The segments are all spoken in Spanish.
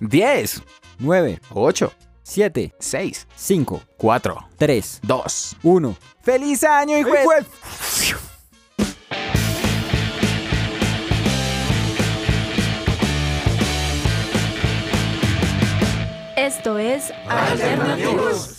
10, 9, 8, 7, 6, 5, 4, 3, 2. 1. ¡Feliz año, hijo! Esto es Alternativos.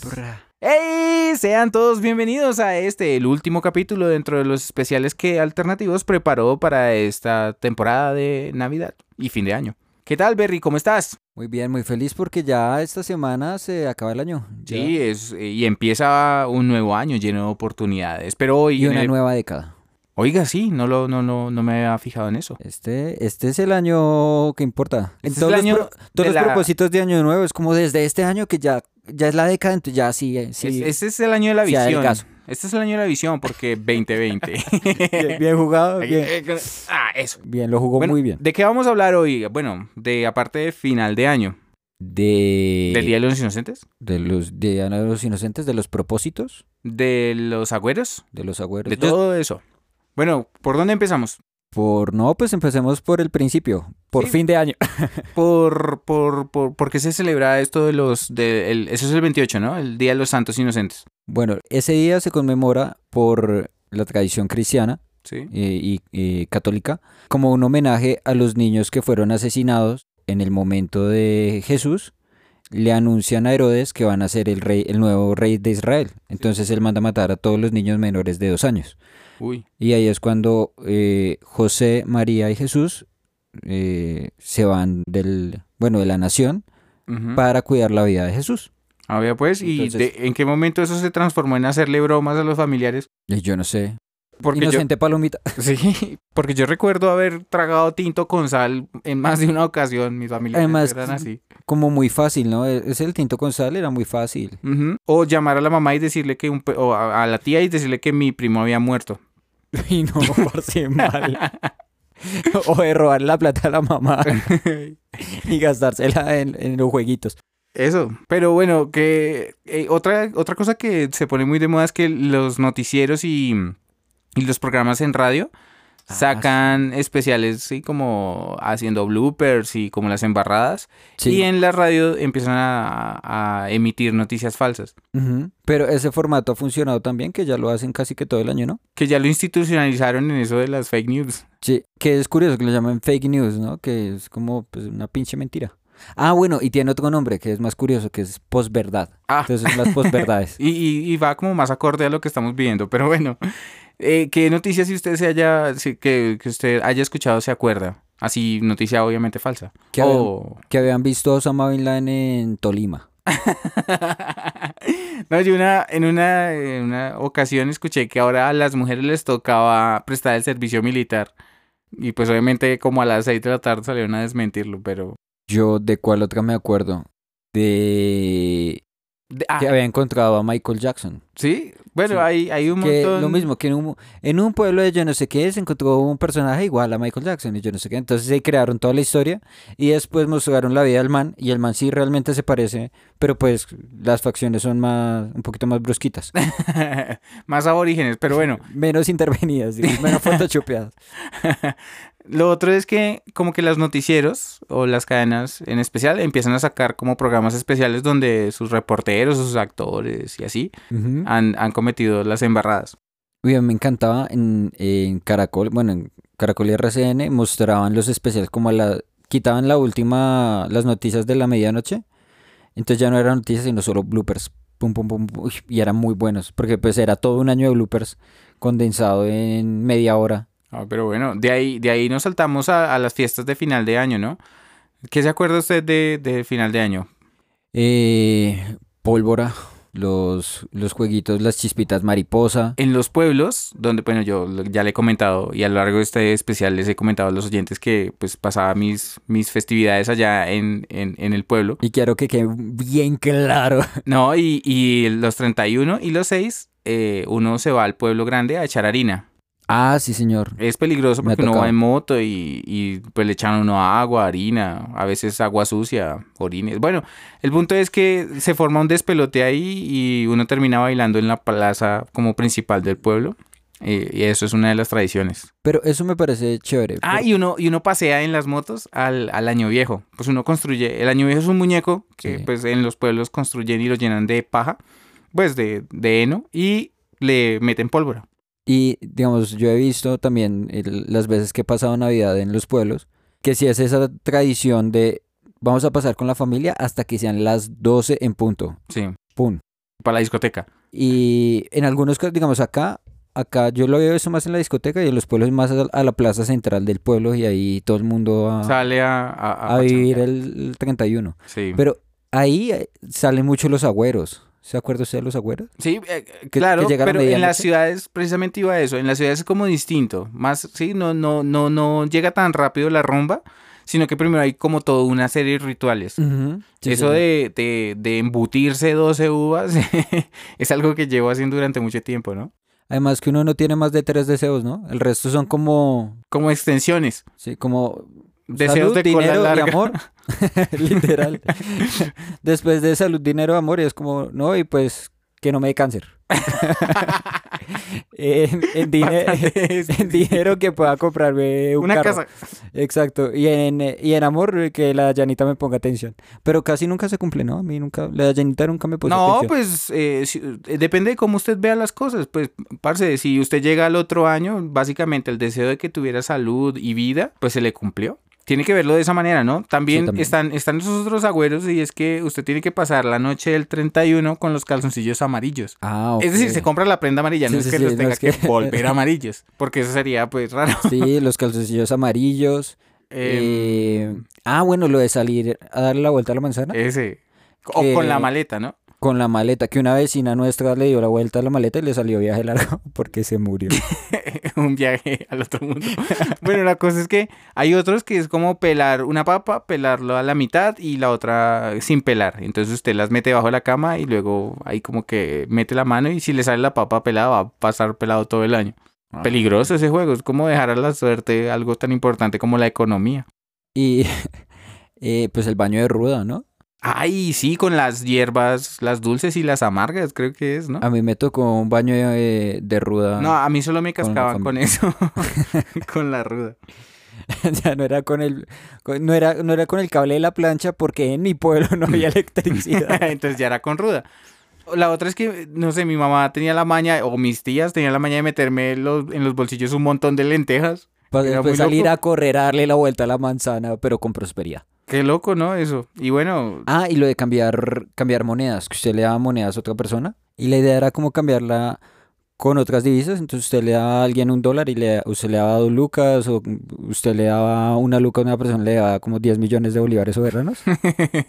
¡Hey! Sean todos bienvenidos a este, el último capítulo dentro de los especiales que Alternativos preparó para esta temporada de Navidad y fin de año. ¿Qué tal, Berry? ¿Cómo estás? Muy bien, muy feliz porque ya esta semana se acaba el año. Ya. Sí, es, y empieza un nuevo año lleno de oportunidades. Pero hoy. Y en una el- nueva década. Oiga, sí, no, lo, no, no, no me había fijado en eso. Este, este es el año que importa. En Este es todos los, año pro- todos de los la- propósitos de año nuevo es como desde este año que ya, ya es la década, entonces ya sí, eh, sí. Es- este es el año de la visión. caso. Este es el año de la visión porque 2020. bien, bien jugado, bien, ah, eso. bien, lo jugó Bueno, muy bien. ¿De qué vamos a hablar hoy? Bueno, de aparte de final de año, De, del Día de los Inocentes, de los de de los Inocentes, de los propósitos, de los agüeros, de los agüeros. de todo eso. Bueno, ¿por dónde empezamos? Por no, pues empecemos por el principio, por Sí. fin de año. Por, por, por, ¿por qué se celebra esto de los... De, el- eso es el 28, ¿no? El Día de los Santos Inocentes. Bueno, ese día se conmemora por la tradición cristiana Sí. eh, y, y católica como un homenaje a los niños que fueron asesinados en el momento de Jesús. Le anuncian a Herodes que van a ser el rey, el nuevo rey de Israel. Entonces él manda matar a todos los niños menores de dos años. Uy. Y ahí es cuando eh, José, María y Jesús eh, se van del, bueno, de la nación para cuidar la vida de Jesús. A ver, pues, ¿y Entonces- de- en qué momento eso se transformó en hacerle bromas a los familiares? Y yo no sé. Porque yo, Inocente palomita. sí, porque yo recuerdo haber tragado tinto con sal en más de una ocasión. Mis familiares Además, eran así. Como muy fácil, ¿no? E, Es el tinto con sal, era muy fácil. O llamar a la mamá y decirle que un o a, a la tía y decirle que mi primo había muerto. Y no parece mal. o de robar la plata a la mamá y gastársela en, en los jueguitos. Eso. Pero bueno, que eh, otra, otra cosa que se pone muy de moda es que los noticieros y, y los programas en radio Ah, sacan especiales, sí, como haciendo bloopers y como las embarradas. Sí. Y en la radio empiezan a, a emitir noticias falsas. Pero ese formato ha funcionado también, que ya lo hacen casi que todo el año, ¿no? Que ya lo institucionalizaron en eso de las fake news. Sí, que es curioso que lo llaman fake news, ¿no? Que es como pues, una pinche mentira. Ah, bueno, y tiene otro nombre que es más curioso, que es posverdad. Ah. Entonces las posverdades. Y, y- y va como más acorde a lo que estamos viviendo. Pero bueno, eh, ¿qué noticias si usted se haya, si- que, que usted haya escuchado se acuerda? Así, noticia obviamente falsa. Que habían, que habían visto a Osama Bin Laden en Tolima. no, yo una, en, una, en una ocasión escuché que ahora a las mujeres les tocaba prestar el servicio militar. Y pues obviamente como a las 6 de la tarde salieron a desmentirlo, pero... Yo, ¿de cuál otra me acuerdo? De de- ah, que había encontrado a Michael Jackson. ¿Sí? Bueno, Sí. hay, hay un Que montón... lo mismo, que en un, en un pueblo de yo no sé qué se encontró un personaje igual a Michael Jackson y yo no sé qué. Entonces se crearon toda la historia y después mostraron la vida del man y el man sí realmente se parece, pero pues las facciones son más, un poquito más brusquitas, Más aborígenes, pero bueno. menos intervenidas, digamos, menos photoshopeadas. Lo otro es que como que los noticieros o las cadenas en especial empiezan a sacar como programas especiales donde sus reporteros, sus actores y así han, han cometido las embarradas. Uy, me encantaba en, en Caracol, bueno, en Caracol y RCN mostraban los especiales como a la, quitaban la última, las noticias de la medianoche, entonces ya no eran noticias sino solo bloopers, pum, pum, pum, pum, uy, y eran muy buenos, porque pues era todo un año de bloopers condensado en media hora. Ah, pero bueno, de ahí, de ahí nos saltamos a, a las fiestas de final de año, ¿no? ¿Qué se acuerda usted de, de final de año? Eh, pólvora, los, los jueguitos, las chispitas mariposa. En los pueblos, donde, bueno, yo ya le he comentado y a lo largo de este especial les he comentado a los oyentes que pues pasaba mis, mis festividades allá en, en, en el pueblo. Y quiero que quede bien claro. No, y, y los 31 y los 6, eh, uno se va al pueblo grande a echar harina. Ah, sí, señor. Es peligroso porque uno va en moto y, y, pues le echan uno agua, harina, a veces agua sucia, orines. Bueno, el punto es que se forma un despelote ahí y uno termina bailando en la plaza como principal del pueblo. Eh, y eso es una de las tradiciones. Pero eso me parece chévere. Ah, y uno, y uno pasea en las motos al, al año viejo. Pues uno construye. El año viejo es un muñeco que Sí. pues en los pueblos construyen y lo llenan de paja, pues de, de heno, y le meten pólvora. Y digamos, yo he visto también el- las veces que he pasado Navidad en los pueblos, que si es esa tradición de vamos a pasar con la familia hasta que sean las 12 en punto. Sí. Pum. Para la discoteca. Y en algunos casos, digamos acá, acá yo lo veo eso más en la discoteca y en los pueblos más a, a la plaza central del pueblo y ahí todo el mundo va Sale a, a, a vivir el, el 31. Sí. Pero ahí eh, salen mucho los agüeros. ¿Se acuerda usted de los agüeros? Sí, eh, que claro, llegan a pero en las ciudades precisamente iba a eso, en las ciudades es como distinto, más, sí, no, no, no, no llega tan rápido la rumba, sino que primero hay como toda una serie de rituales. Sí, eso sí. de, de, de embutirse 12 uvas es algo que llevo haciendo durante mucho tiempo, ¿no? Además que uno no tiene más de tres deseos, ¿no? El resto son como, Como extensiones, sí, como deseos salud, de cola dinero y larga. amor. Literal. Después de salud, dinero, amor, y es como, no, y pues que no me dé cáncer. en, en en dinero que pueda comprarme un Una carro. casa. Exacto. Y en, y en amor, que la Yanita me ponga atención. Pero casi nunca se cumple, ¿no? A mí nunca, la Yanita nunca me puso No, atención. pues eh, si- eh, depende de cómo usted vea las cosas. Pues, parce, si usted llega al otro año, básicamente el deseo de que tuviera salud y vida, pues se le cumplió. Tiene que verlo de esa manera, ¿no? También, también. Están, están esos otros agüeros y es que usted tiene que pasar la noche del 31 con los calzoncillos amarillos. Ah, Es decir, se compra la prenda amarilla, no es sí, que los no tenga es que- que volver amarillos, porque eso sería pues raro. Sí, los calzoncillos amarillos. eh, Em, ah, bueno, lo de salir a darle la vuelta a la manzana ese. O que- con la maleta, ¿no? Con la maleta, que una vecina nuestra le dio la vuelta a la maleta y le salió viaje largo porque se murió. un viaje al otro mundo. bueno, la cosa es que hay otros que es como pelar una papa, pelarlo a la mitad y la otra sin pelar. Entonces usted las mete bajo la cama y luego ahí como que mete la mano y si le sale la papa pelada va a pasar pelado todo el año. Peligroso ese juego, es como dejar a la suerte algo tan importante como la economía. Y eh, pues el baño de ruda, ¿no? Ay, sí, con las hierbas, las dulces y las amargas, creo que es, ¿no? A mí me tocó un baño de, de ruda. No, a mí solo me cascaban con eso, con la ruda. ya no era con el con- no era no era con el cable de la plancha porque en mi pueblo no había electricidad. Entonces ya era con ruda. La otra es que, no sé, mi mamá tenía la maña, o mis tías tenían la maña de meterme los- en los bolsillos un montón de lentejas. Para salir a correr a darle la vuelta a la manzana, pero con prosperidad. Qué loco, ¿no? Eso. Y bueno, Ah, y lo de cambiar, cambiar monedas, que usted le daba monedas a otra persona. Y la idea era como cambiarla con otras divisas. Entonces usted le daba a alguien un dólar y le, usted le daba dos lucas, o usted le daba una luca a una persona, le daba como 10 millones de bolívares soberanos.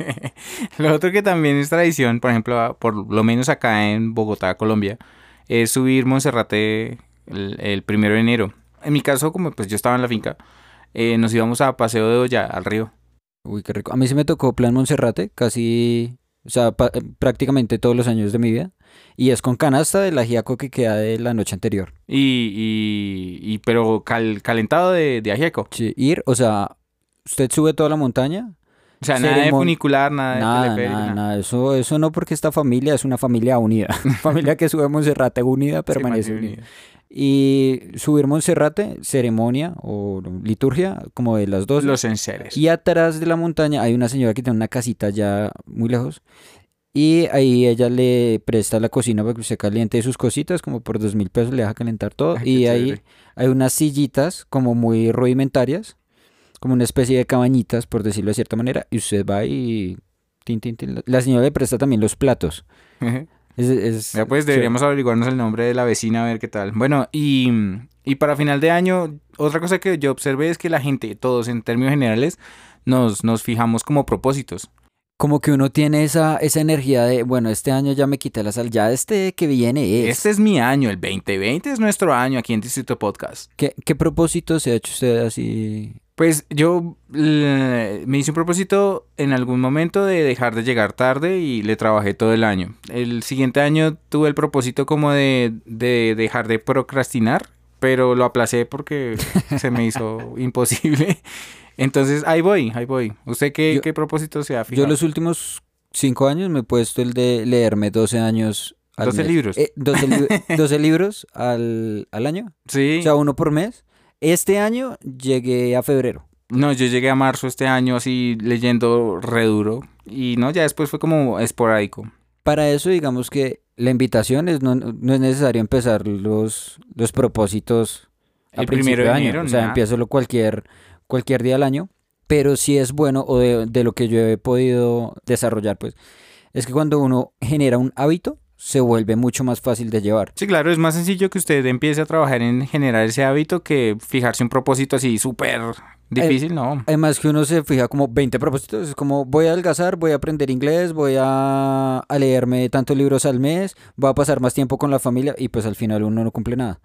lo otro que también es tradición, por ejemplo, por lo menos acá en Bogotá, Colombia, es subir Monserrate el, el primero de enero. En mi caso, como pues yo estaba en la finca, eh, nos íbamos a Paseo de Olla, al río. Uy, qué rico. A mí sí me tocó Plan Monserrate, casi, o sea, eh, prácticamente todos los años de mi vida. Y es con canasta del ajiaco que queda de la noche anterior. Y, y, y pero cal- calentado de, de ajiaco. Sí, ir, o sea, usted sube toda la montaña. O sea, nada de funicular, nada de Nada, nada. Eso, eso no porque esta familia es una familia unida. familia que sube a Monserrate unida, permanece unida. Y subir Monserrate, ceremonia o liturgia, como de las dos. Los enseres. Y atrás de la montaña hay una señora que tiene una casita ya muy lejos. Y ahí ella le presta la cocina para que se caliente sus cositas, como por dos mil pesos le deja calentar todo. Ay, y ahí hay unas sillitas como muy rudimentarias, como una especie de cabañitas, por decirlo de cierta manera. Y usted va y... tin, tin, tin, la- La señora le presta también los platos. Es, es- Ya pues deberíamos averiguarnos el nombre de la vecina a ver qué tal. Bueno, y, y para final de año, otra cosa que yo observé es que la gente, todos en términos generales, nos, nos fijamos como propósitos. como que uno tiene esa, esa energía de, bueno, este año ya me quité la sal, ya este que viene es. Este es mi año, el 2020 es nuestro año aquí en Distrito Podcast. ¿Qué, qué propósito se ha hecho usted así? Pues yo me hice un propósito en algún momento de dejar de llegar tarde y le trabajé todo el año. El siguiente año tuve el propósito como de, de dejar de procrastinar, pero lo aplacé porque se me hizo imposible. Entonces ahí voy, ahí voy. ¿Usted qué, Yo- qué propósito se ha fijado? Yo los últimos cinco años me he puesto el de leerme 12 años al 12 mes. libros. Eh, 12, li- 12 libros al, al año. Sí. O sea, uno por mes. Este año llegué a febrero. No, yo llegué a marzo este año así leyendo re duro. Y no, ya después fue como esporádico. Para eso, digamos que la invitación es no, no es necesario empezar los, los propósitos a El primero de año. enero, o sea, nada. empiézalo cualquier, cualquier día del año. Pero sí es bueno, o de, de lo que yo he podido desarrollar, pues, es que cuando uno genera un hábito, se vuelve mucho más fácil de llevar. Sí, claro, es más sencillo que usted empiece a trabajar en generar ese hábito que fijarse un propósito así súper difícil, no. Además que uno se fija como 20 propósitos, es como voy a adelgazar, voy a aprender inglés, voy a, a leerme tantos libros al mes, voy a pasar más tiempo con la familia y pues al final uno no cumple nada.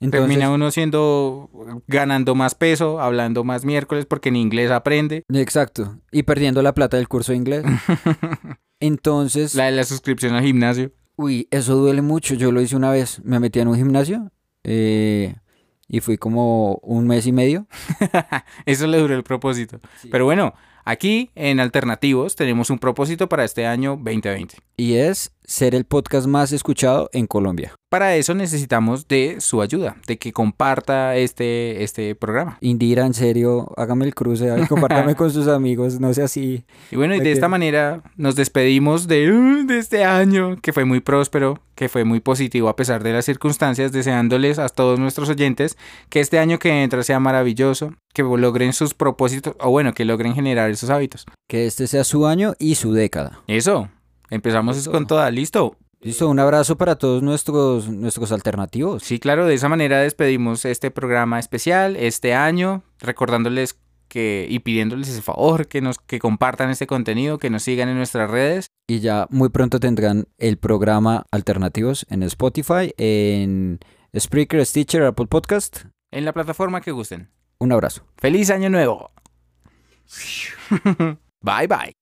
Entonces, Termina uno siendo, ganando más peso, hablando más miércoles porque en inglés aprende. Exacto, y perdiendo la plata del curso de inglés. Entonces, La de la suscripción al gimnasio. Uy, eso duele mucho. Yo lo hice una vez, me metí en un gimnasio eh, y fui como un mes y medio. Eso le duró el propósito. Pero bueno, aquí en Alternativos tenemos un propósito para este año 2020. Y es ser el podcast más escuchado en Colombia. Para eso necesitamos de su ayuda, de que comparta este, este programa. Indira, en serio, hágame el cruce, ay, compártame con sus amigos, no sea así. Y bueno, y de esta manera nos despedimos de, uh, de este año que fue muy próspero, que fue muy positivo a pesar de las circunstancias, deseándoles a todos nuestros oyentes que este año que entra sea maravilloso, que logren sus propósitos, o bueno, que logren generar esos hábitos. Que este sea su año y su década. Eso, empezamos con toda, listo. Listo, un abrazo para todos nuestros, nuestros alternativos. Sí, claro, de esa manera despedimos este programa especial este año, recordándoles que y pidiéndoles ese favor que nos que compartan este contenido, que nos sigan en nuestras redes. Y ya muy pronto tendrán el programa Alternativos en Spotify, en Spreaker, Stitcher, Apple Podcast. En la plataforma que gusten. Un abrazo. ¡Feliz año nuevo! bye bye.